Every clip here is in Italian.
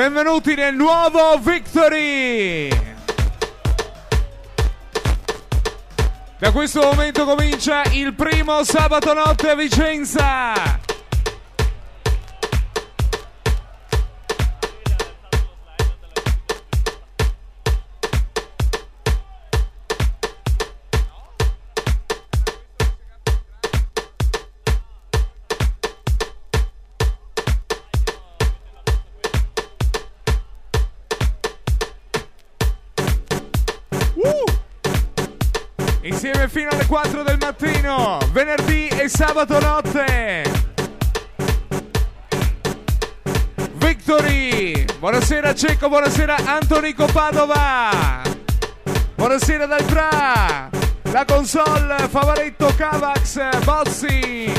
Benvenuti nel nuovo Victory! Da questo momento comincia il primo sabato notte a Vicenza! Insieme fino alle 4 del mattino, venerdì e sabato notte. Victory! Buonasera Cecco, buonasera Antonico Padova. Buonasera dal Bra. La console Favaretto Cavax Bossi.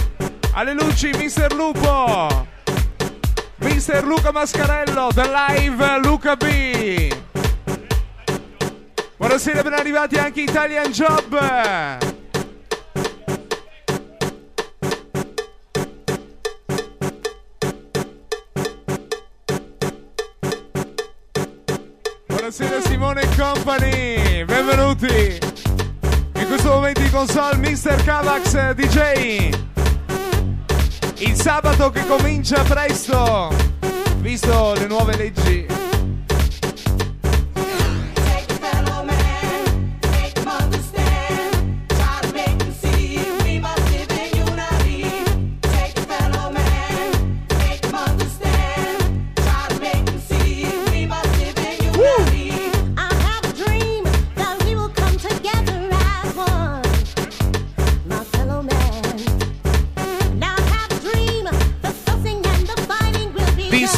Alle luci Mister Lupo. Mister Luca Mascarello, The Live Luca B. Buonasera, ben arrivati anche Italian Job. Buonasera Simone Company, benvenuti. In questo momento in console Mr. Cavax DJ. Il sabato che comincia presto, visto le nuove leggi.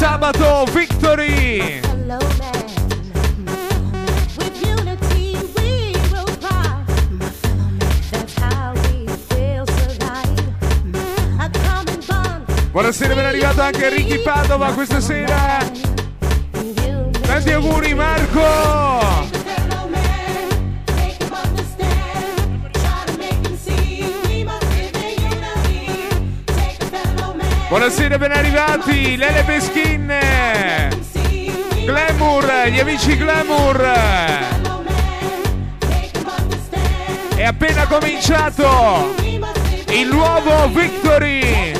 Sabato Victory! Buonasera, ben arrivato anche Ricky Padova questa sera. Tanti auguri Marco! Buonasera, ben arrivati, Lele Peschin, Glamour, gli amici Glamour. È appena cominciato il nuovo Victory.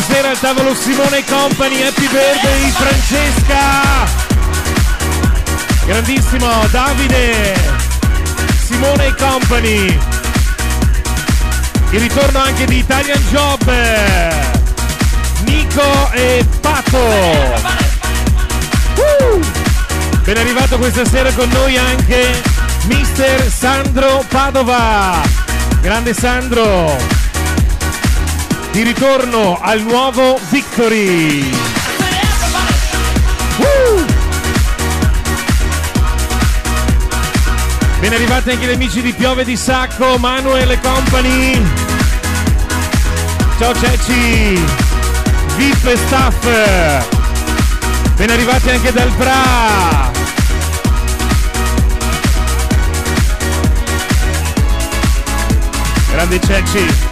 Sera al tavolo Simone Company, Happy Birthday Francesca. Grandissimo Davide, Simone Company. Il ritorno anche di Italian Job. Nico e Pato. Woo! Ben arrivato questa sera con noi anche Mister Sandro Padova. Grande Sandro di ritorno al nuovo Victory. Woo! Ben arrivati anche gli amici di Piove di Sacco, Manuel e Company. Ciao Ceci. VIP e staff. Ben arrivati anche dal Bra. Grande Cecci.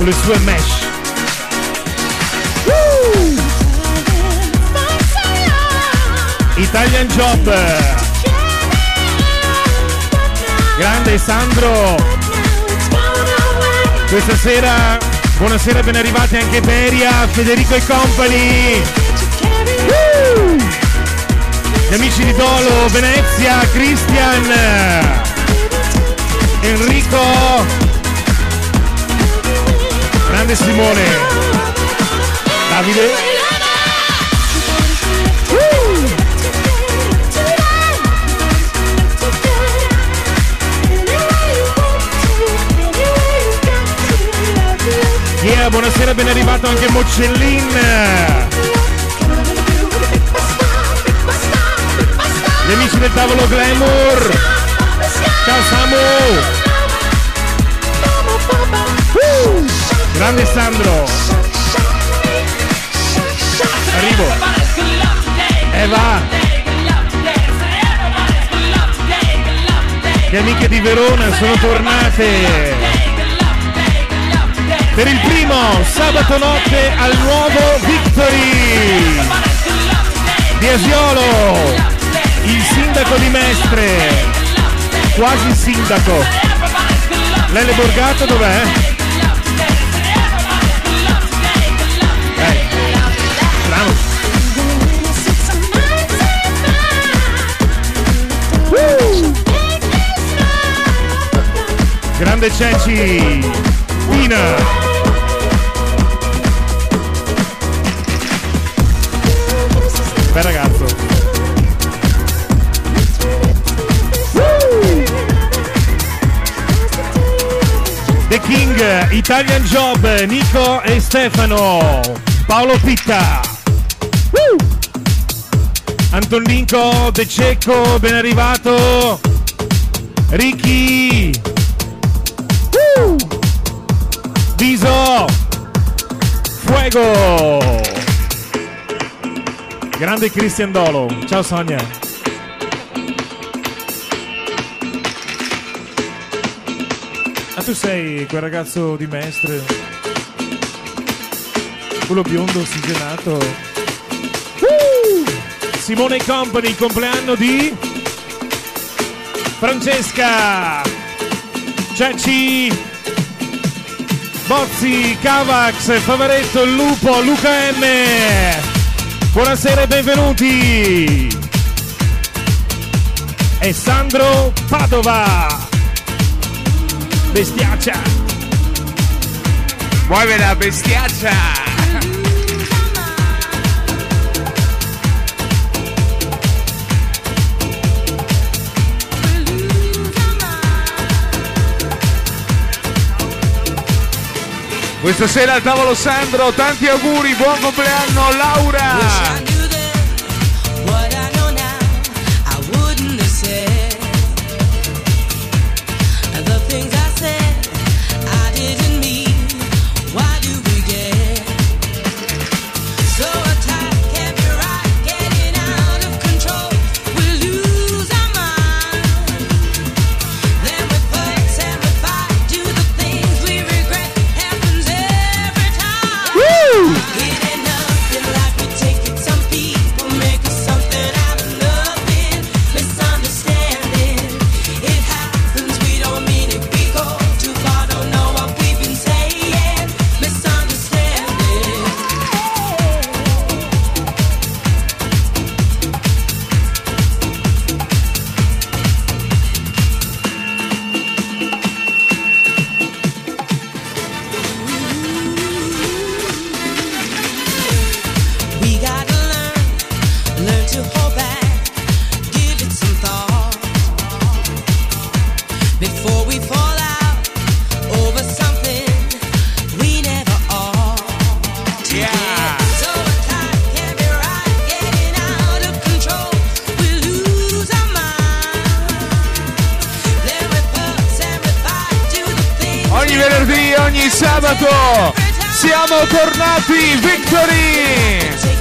Con le sue mesh. Italian Job. Grande Sandro. Questa sera, buonasera, ben arrivati anche Beria, Federico e Company. Gli amici di Dolo, Venezia, Christian, Enrico, grande Simone, Davide. Yeah, buonasera, ben arrivato anche Mocellin. Gli amici del tavolo Glamour. Ciao Samu. Grande Sandro. Arrivo. Eva. Le amiche di Verona sono tornate per il primo sabato notte al nuovo Victory di Asiolo, il sindaco di Mestre, quasi sindaco. Lele Borgato dov'è? Grande Ceci, Tina. Bel ragazzo. The King, Italian Job, Nico e Stefano, Paolo Pitta. Anton Linco, De Cecco, ben arrivato. Ricky. Viso. Fuego. Grande Cristian Dolo. Ciao Sonia. Ah, tu sei quel ragazzo di Mestre? Quello biondo ossigenato. Uh! Simone Company, compleanno di Francesca. Cecci. Bozzi, Cavax, Favaretto, Lupo, Luca M. Buonasera e benvenuti! E Sandro Padova! Bestiaccia! Muove la bestiaccia! Questa sera al tavolo Sandro, tanti auguri, buon compleanno Laura! ogni sabato siamo tornati Victory!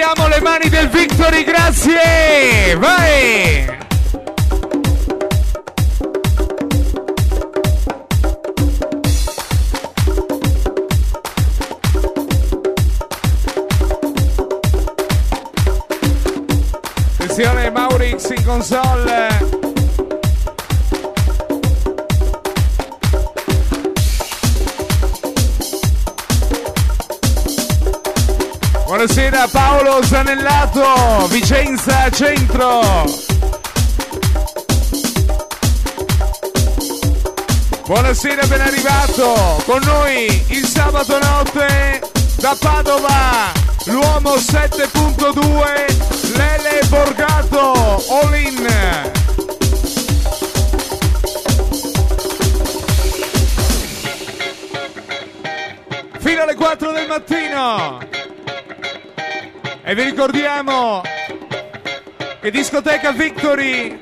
Sentiamo le mani del Victory, grazie! Vai! Maurix in console. Buonasera Paolo Zanellato, Vicenza Centro. Buonasera, ben arrivato con noi il sabato notte da Padova, l'uomo 7.2, Lele Borgato, all in. Fino alle 4 del mattino. E vi ricordiamo che discoteca Victory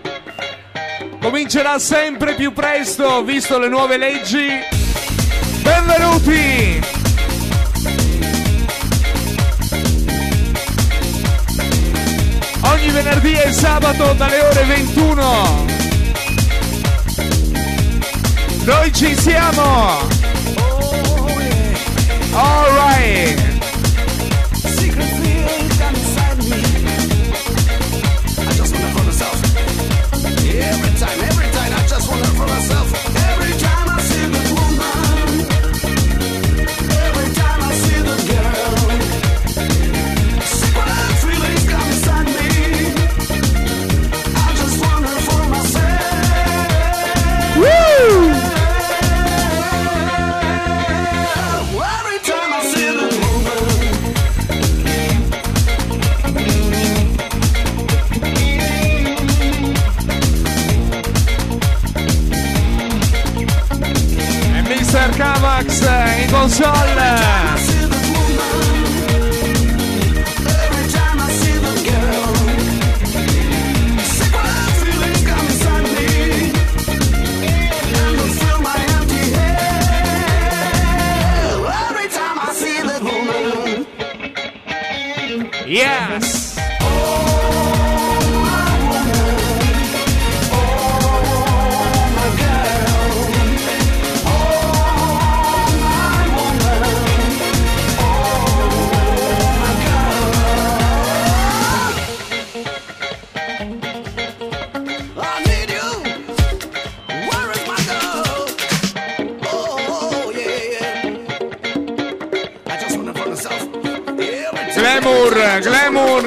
comincerà sempre più presto, visto le nuove leggi. Benvenuti! Ogni venerdì e sabato dalle ore 21. Noi ci siamo! Alright! Console Glamour.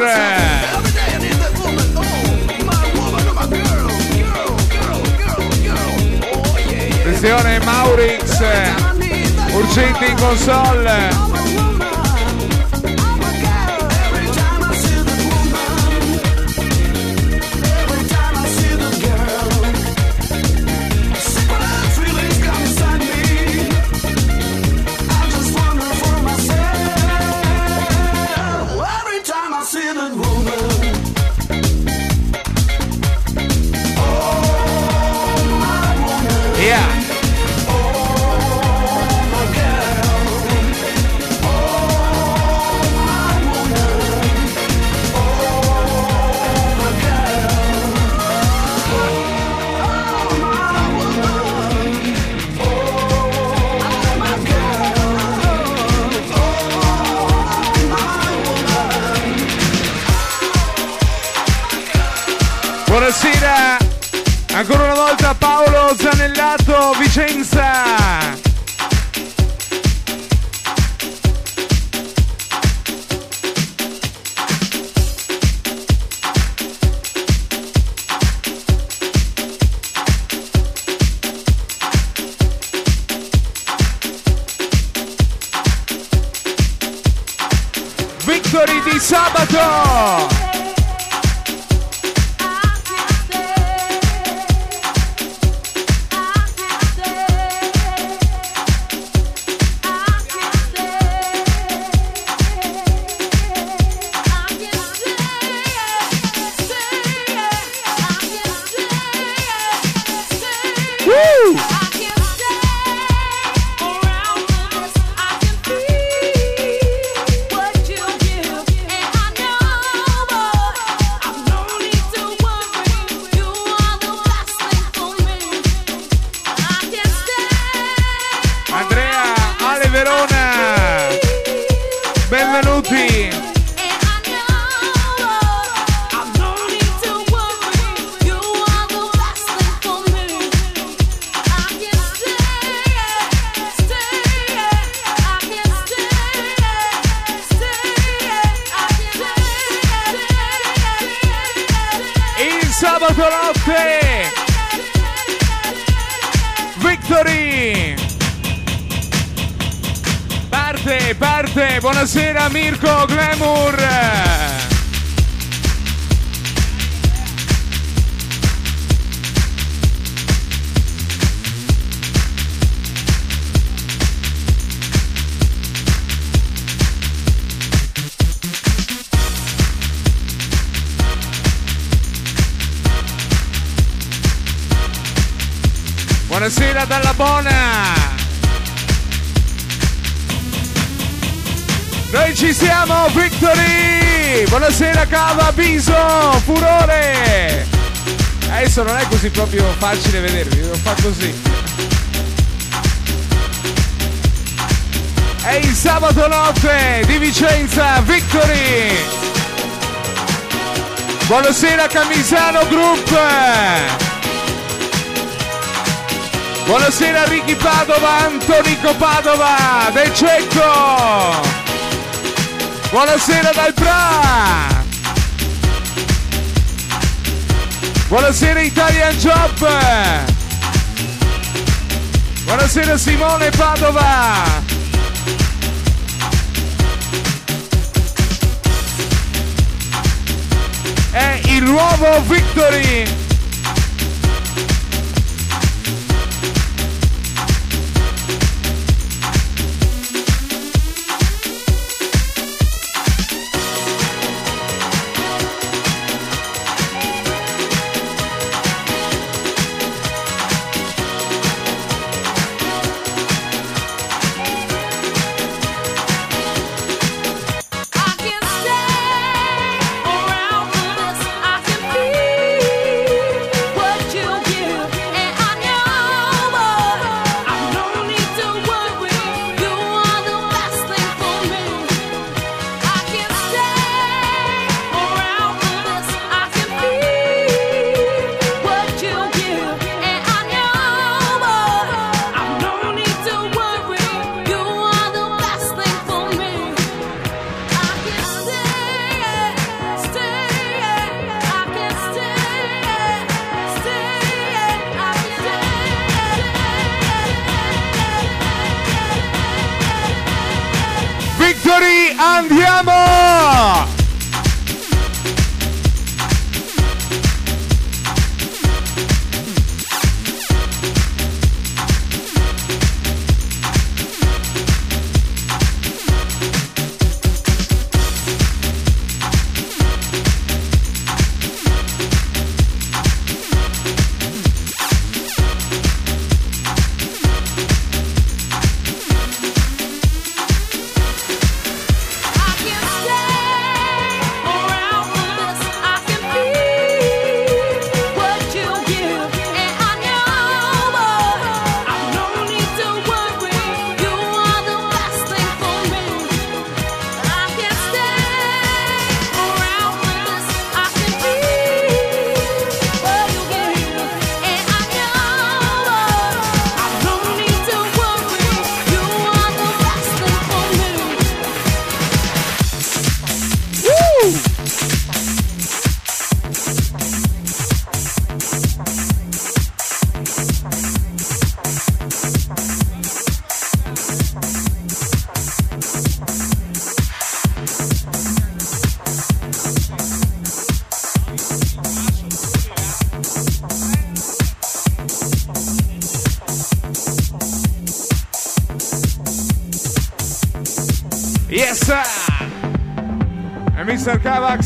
Attenzione Maurix, urgente in console. Buonasera Mirko Glamour. Buonasera dalla Bona. Ci siamo, Victory! Buonasera Cava, Biso, Furore! Adesso non è così proprio facile vedervi, devo fare così. È il sabato notte di Vicenza, Victory! Buonasera Camisano Group! Buonasera Ricky Padova, Antonico Padova, De Cecco! Buonasera dal Bra! Buonasera Italian Job! Buonasera Simone Padova! È il nuovo Victory!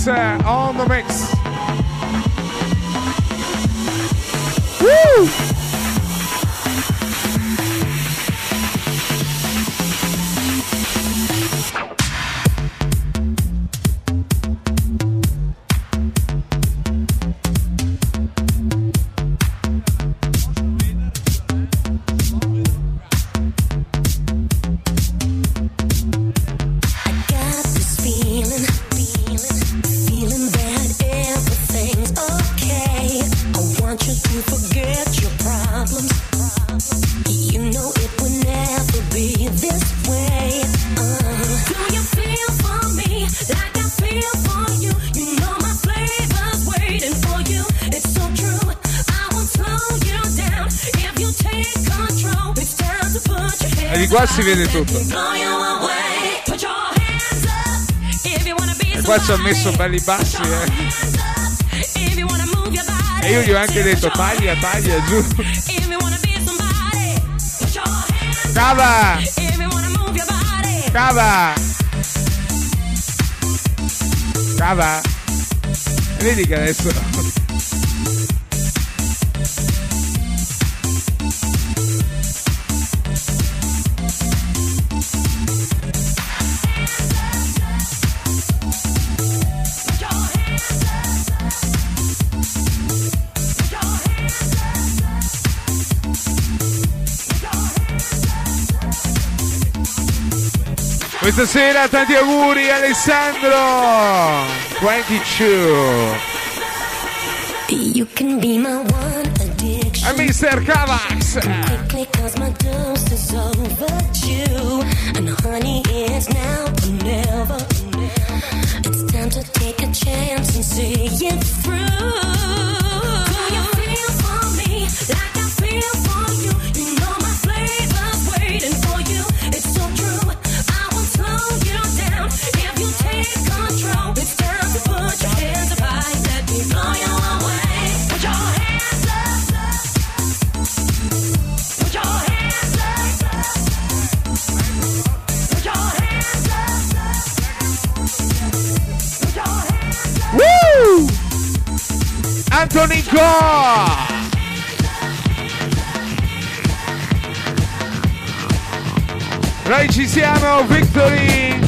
Kavax uh, on the mix. Vede tutto. E qua ci ha messo belli bassi, eh. E io gli ho anche detto taglia, taglia, giù. Cava! Cava! Cava! Vedi che adesso Questa sera tanti auguri Alessandro 22 You can be my one addiction. And Mr. Cavax. It's time to take a chance and see it through. Antonico! Noi ci siamo, Victory!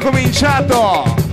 Cominciato!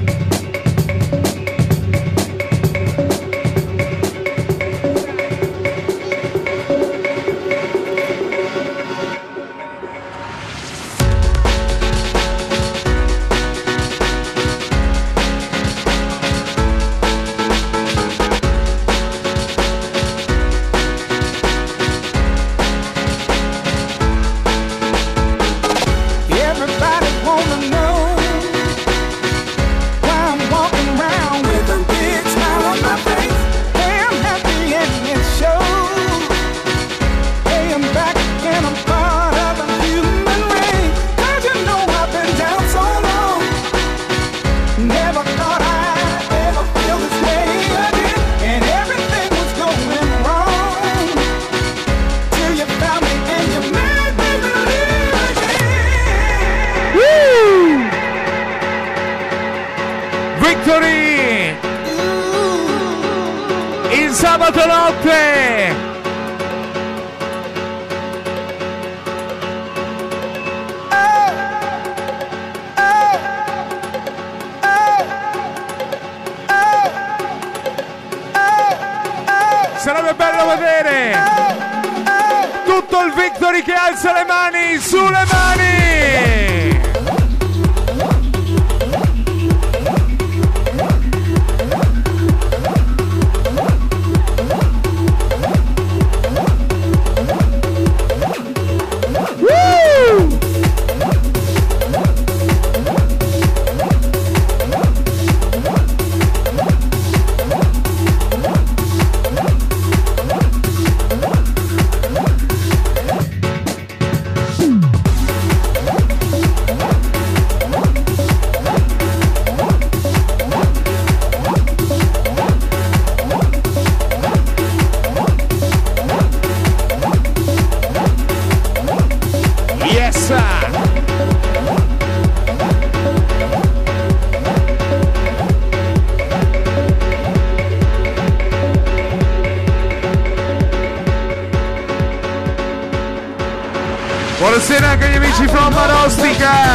From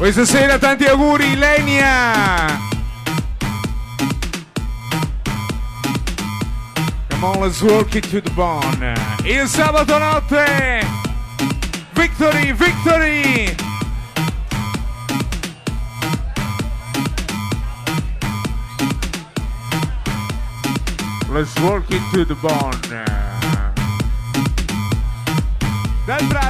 Questa sera tanti auguri Lenia! Come on, let's work it to the bone. Il sabato notte! Victory, victory! Let's work it to the bone. Debra, Debra!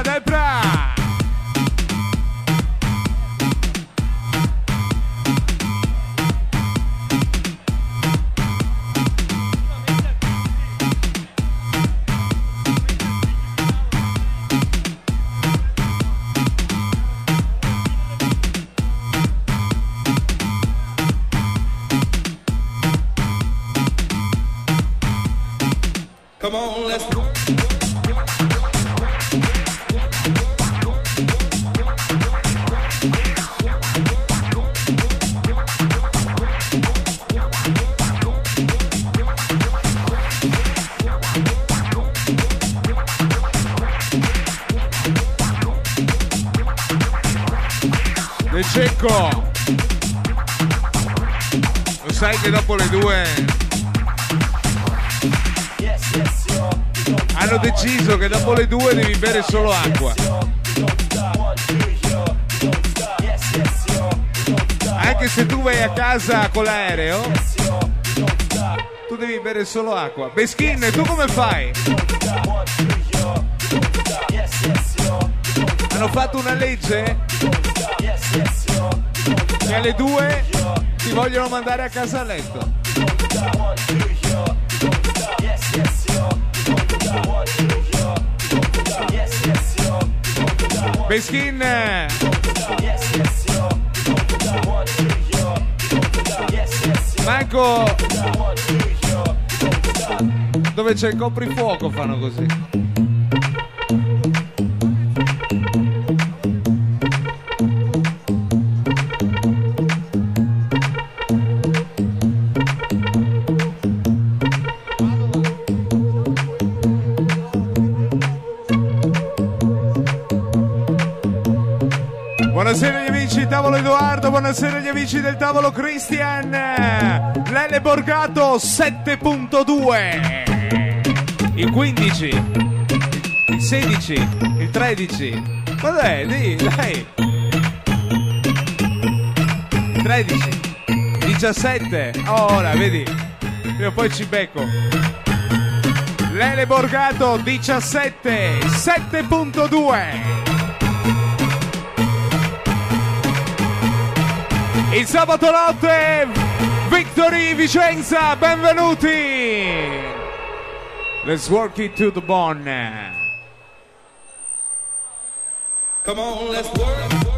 Bere solo acqua. Anche se tu vai a casa con l'aereo, tu devi bere solo acqua. Beskin, tu come fai? Hanno fatto una legge che alle due ti vogliono mandare a casa a letto. Peskin Manco dove c'è il coprifuoco fanno così buonasera agli amici del tavolo Christian. Lele Borgato 7.2. Il 15. Il 16. Il 13. Cos'è? Dì, dai. Il 13. 17. ora, vedi. Io poi ci becco. Lele Borgato 17. 7.2. Il sabato notte, Victory Vicenza, benvenuti! Let's work it to the bone. Come on, let's work.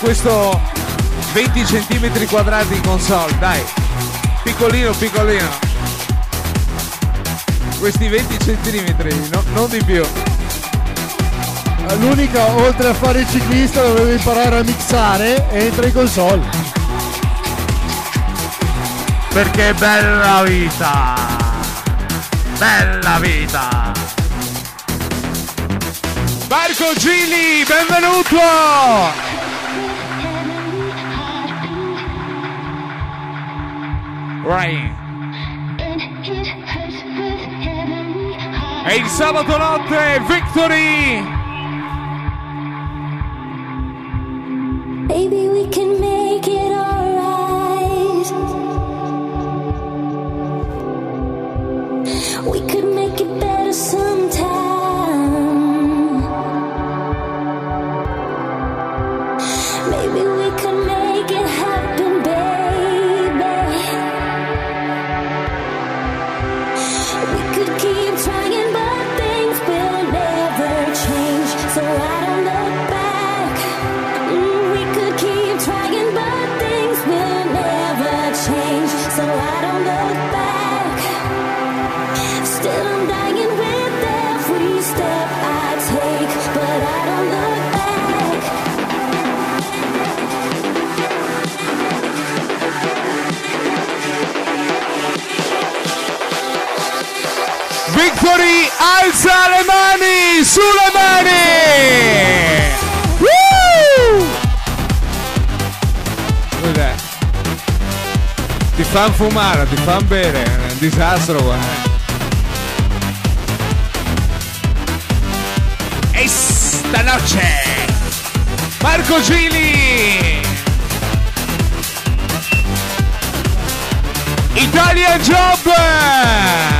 Questo 20 cm quadrati in console, dai. Piccolino, piccolino. Questi 20 cm, no, non di più. L'unica, oltre a fare il ciclista, doveva imparare a mixare e entra in console. Perché bella vita! Bella vita! Marco Gili, benvenuto! Rain. E il sabato notte, Victory! Baby, we can make it alright. We could make it better sometime. Fanno fumare, ti fanno bere, è un disastro guarda. E stanotte Marco Gili. Italian Job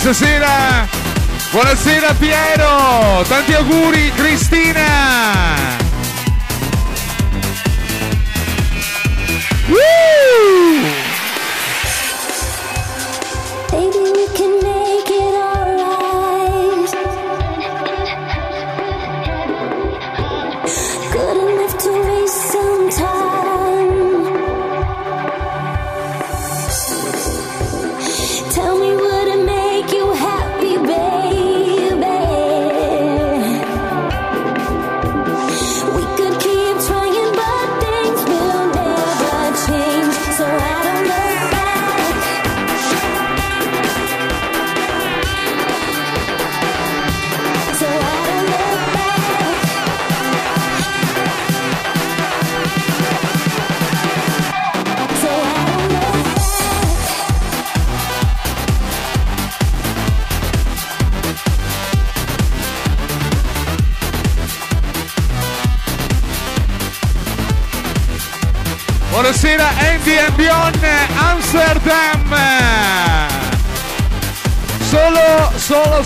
Questa sera, buonasera Piero, tanti auguri Cristina.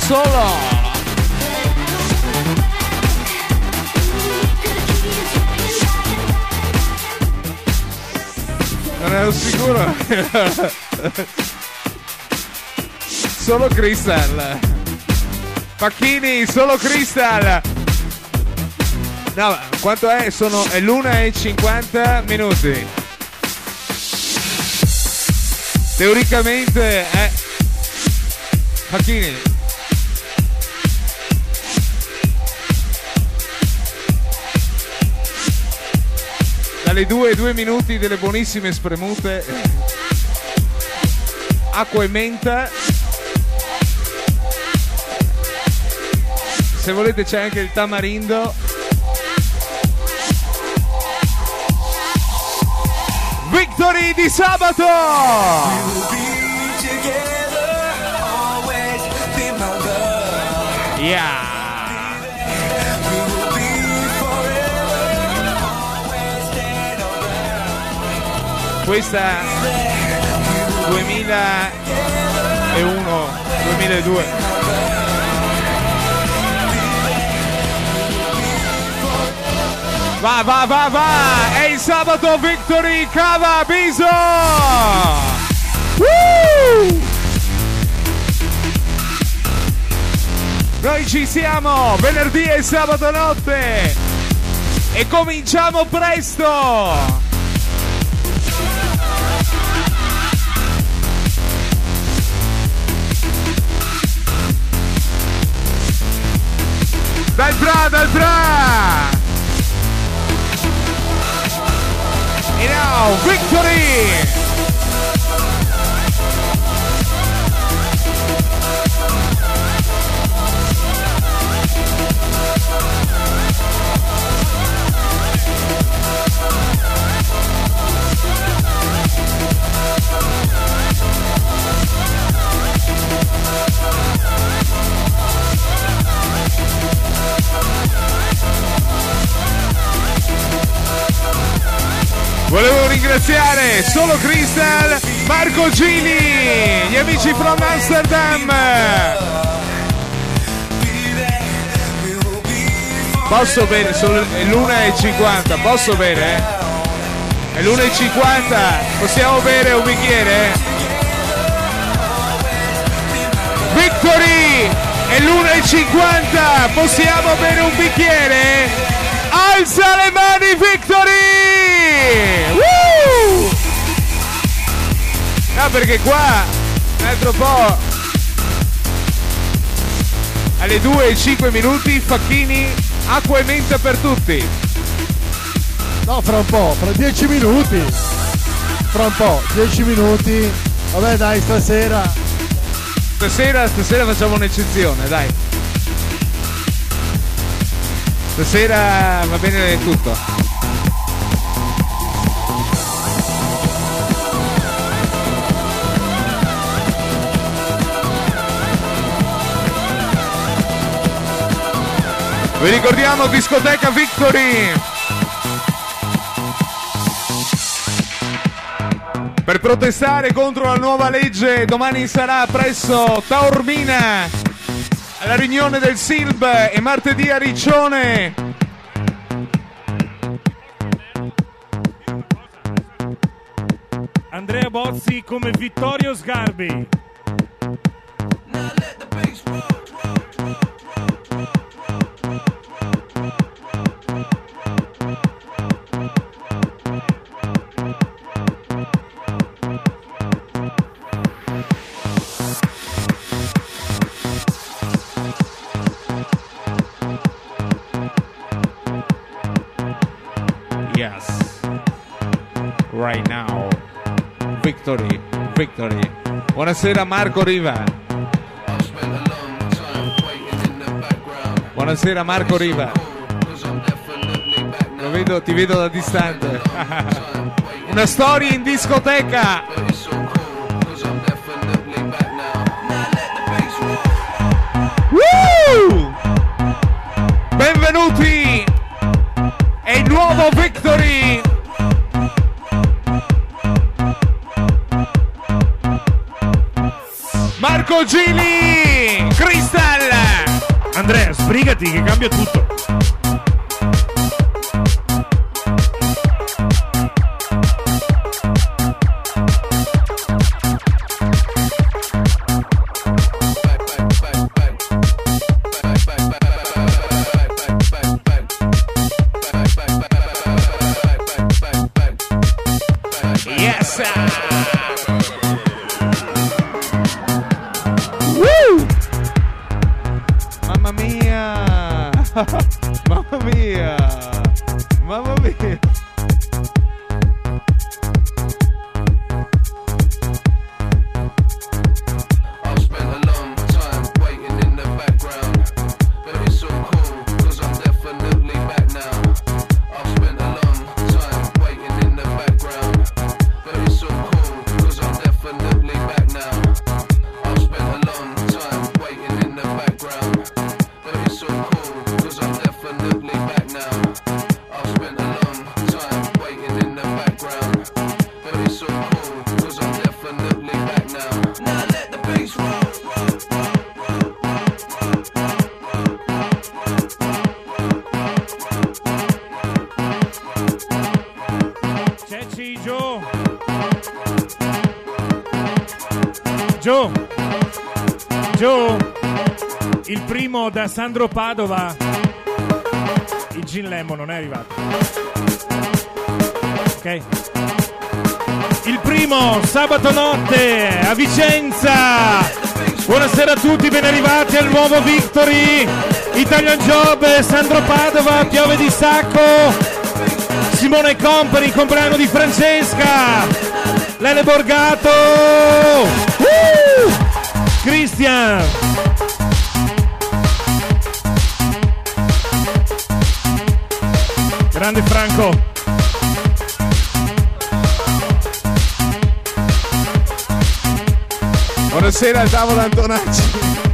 Solo. Non ero sicuro. solo Crystal. Pacchini, solo Crystal. No, quanto è? Sono l'una e 50 minuti. Teoricamente è... Facchini. Dalle due, due minuti delle buonissime spremute. Acqua e menta. Se volete c'è anche il tamarindo. Victory di sabato! Yeah! Questa 2001, 2002. Va, va, va, va! È il sabato Victory Cava Biso! Woo! Noi ci siamo venerdì e sabato notte e cominciamo presto! Dal bra, dal bra! And now, victory! Volevo ringraziare solo Crystal, Marco Gini, gli amici from Amsterdam. Posso bere, sono l'1,50, posso bere? Eh? È l'1,50, possiamo bere un bicchiere? Victory! È l'1,50, possiamo bere un bicchiere? Alza le mani Victory! Perché qua un altro po' alle 2 e 5 minuti Facchini acqua e menta per tutti. No, fra un po', fra 10 minuti. Fra un po', 10 minuti. Vabbè dai, stasera. Stasera, stasera facciamo un'eccezione, dai. Stasera va bene tutto. Vi ricordiamo discoteca Victory. per protestare contro la nuova legge. Domani sarà presso Taormina alla riunione del SILB e martedì a Riccione. Andrea Bozzi come Vittorio Sgarbi. Victory, Victory. Buonasera Marco Riva. Buonasera Marco Riva. Vedo, ti vedo da distante. Una storia in discoteca. Woo! Benvenuti! Marco Gili! Crystal! Andrea, sbrigati che cambia tutto. Da Sandro Padova. Il Gin Lemon non è arrivato. Ok. Il primo, sabato notte, a Vicenza. Buonasera a tutti, ben arrivati al nuovo Victory. Italian Job, Sandro Padova, piove di sacco. Simone Company, compleanno di Francesca. Lele Borgato. Uh! Christian. Grande Franco. Buonasera al tavolo Antonacci.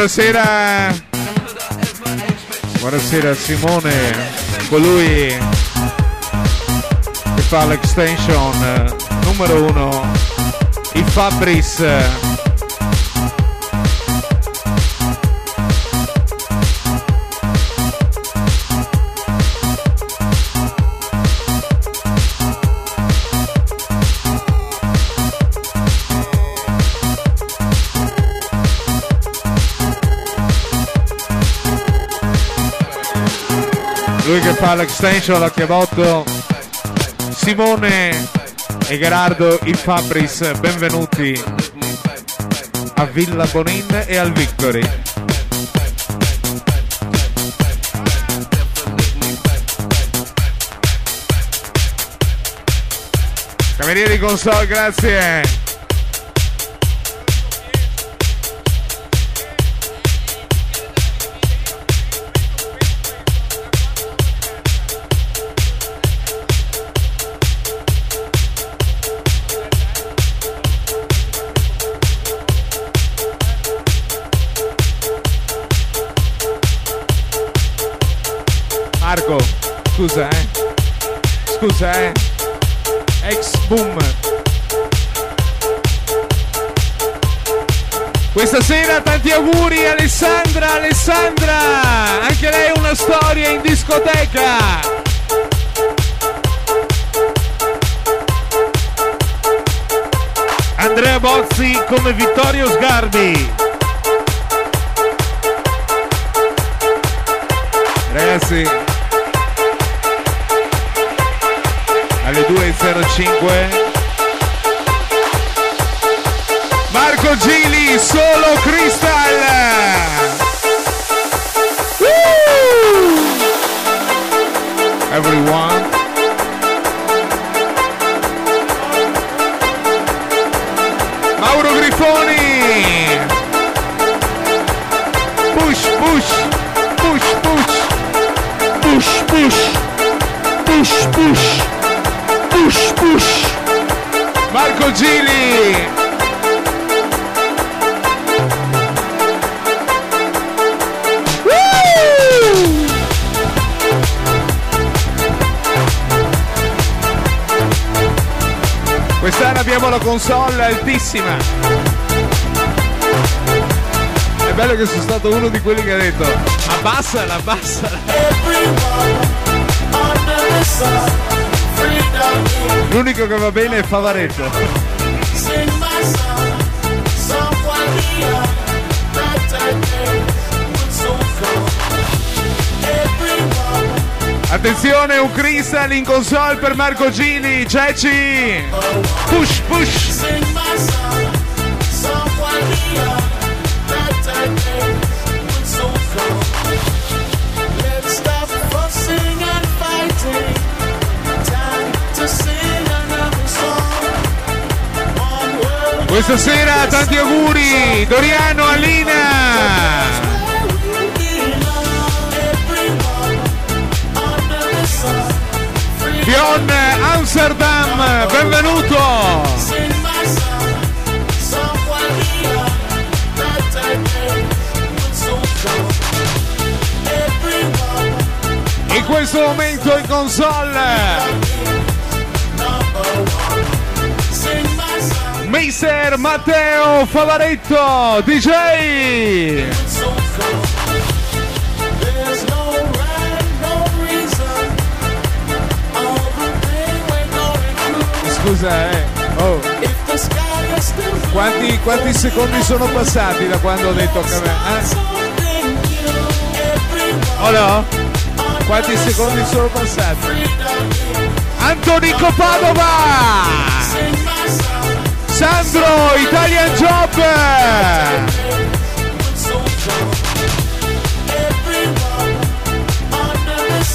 Buonasera. Buonasera Simone, colui che fa l'extension eh, numero uno, il Fabris fa l'extension da Chiavotto. Simone e Gerardo il Fabris benvenuti a Villa Bonin e al Victory. Camerieri console grazie. Scusa eh. Ex boom. Questa sera tanti auguri Alessandra, Alessandra! Anche lei una storia in discoteca! Andrea Bozzi come Vittorio Sgarbi. Ragazzi, alle 2.05 Marco Gili solo Crystal. Everyone. Mauro Grifoni. Push push push push. Push push. Push push Marco Gili Quest'anno abbiamo la console altissima. È bello che sono stato uno di quelli che ha detto abbassala, abbassala. L'unico che va bene è Favaretto. Attenzione, un crystal in console per Marco Gili, Ceci! Push, push! Questa sera tanti auguri Doriano Alina. Pion Amsterdam benvenuto. In questo momento in console Mister Matteo Favaretto, DJ! Scusa, eh. Oh. Quanti, quanti, secondi sono passati da quando ho detto che? Eh? Oh no? Quanti secondi sono passati? Antonico Padova! Sandro Italian Job.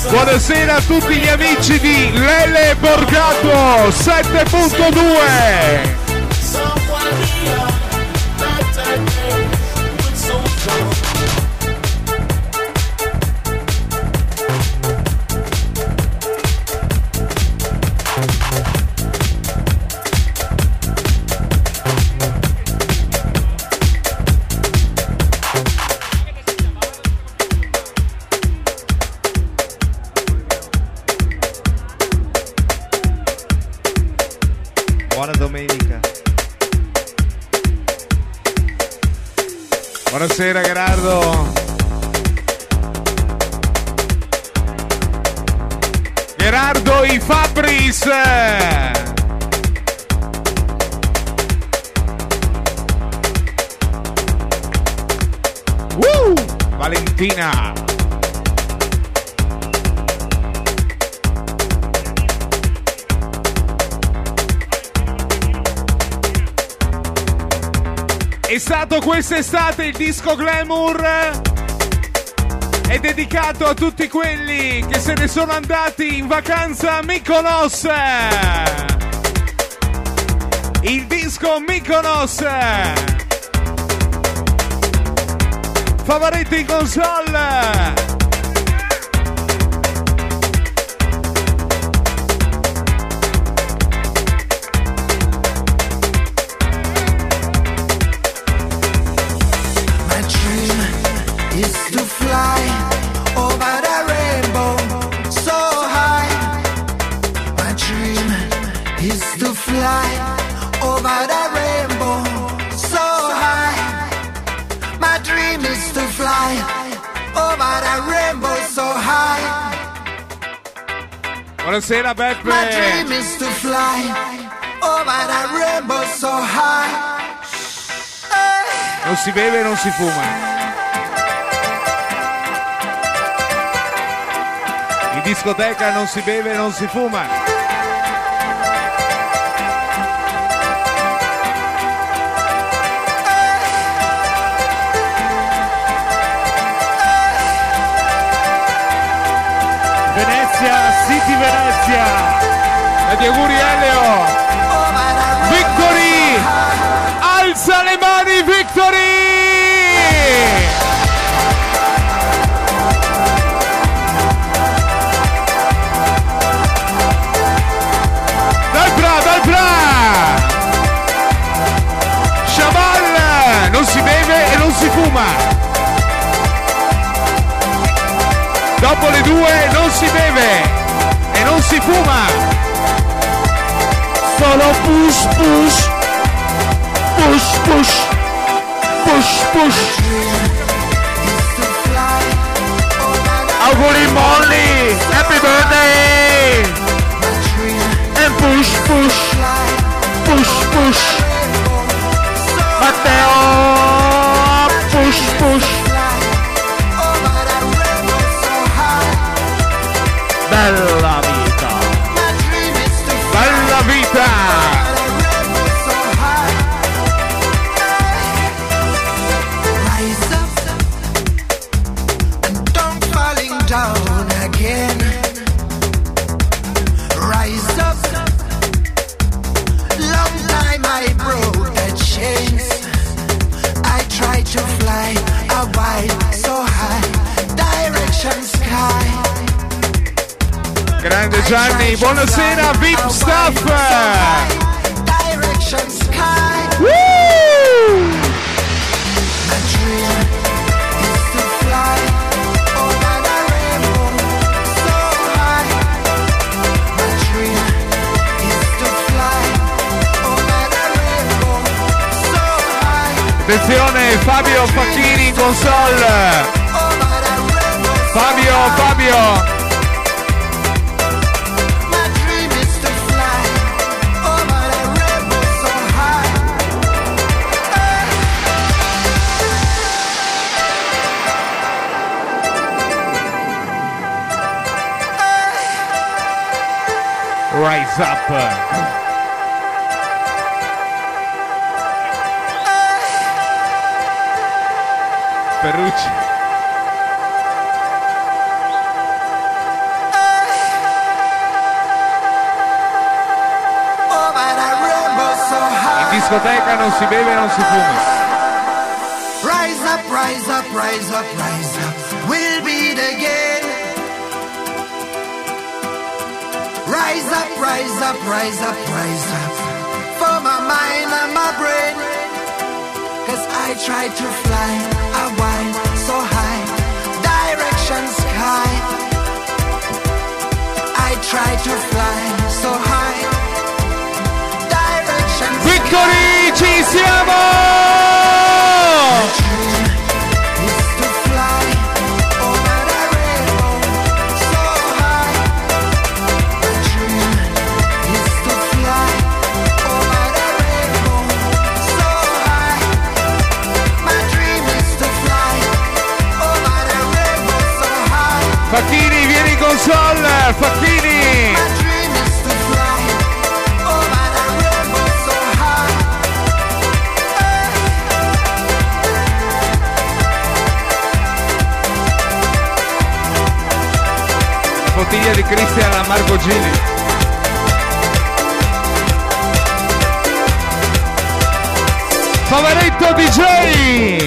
Buonasera a tutti gli amici di Lele Borgato 7.2 Buonasera Gerardo. Gerardo i Fabris. Uh, Valentina. È stato quest'estate il disco Glamour. È dedicato a tutti quelli che se ne sono andati in vacanza a Mykonos. il disco Mykonos. Favaretti in console. Buonasera Beppe. My dream is to fly over that rainbow so high. Non si beve e non si fuma. In discoteca non si beve e non si fuma. Venezia, City Venezia. Tanti auguri Elio. Victory! Alza le mani Victory! Dopo le due non si beve e non si fuma. Solo push push. Push push. Push push. Auguri Molly! Happy birthday! And push push. Push push. Matteo! Push push. Bella the rainbow so high. Attenzione Fabio Facchini in console! Fabio. Fabio! Rise up! Ferrucci. In discoteca non si beve e non si fuma. Rise up, rise up, rise up, rise up. Rise up, rise up, rise up, rise up. For my mind and my brain. Cause I tried to fly a while so high. Direction sky. I tried to fly so high. Direction sky. Victory, ci siamo! Facchini, vieni in console! Facchini! Bottiglia di Cristian a Marco Gili. Poveretto DJ!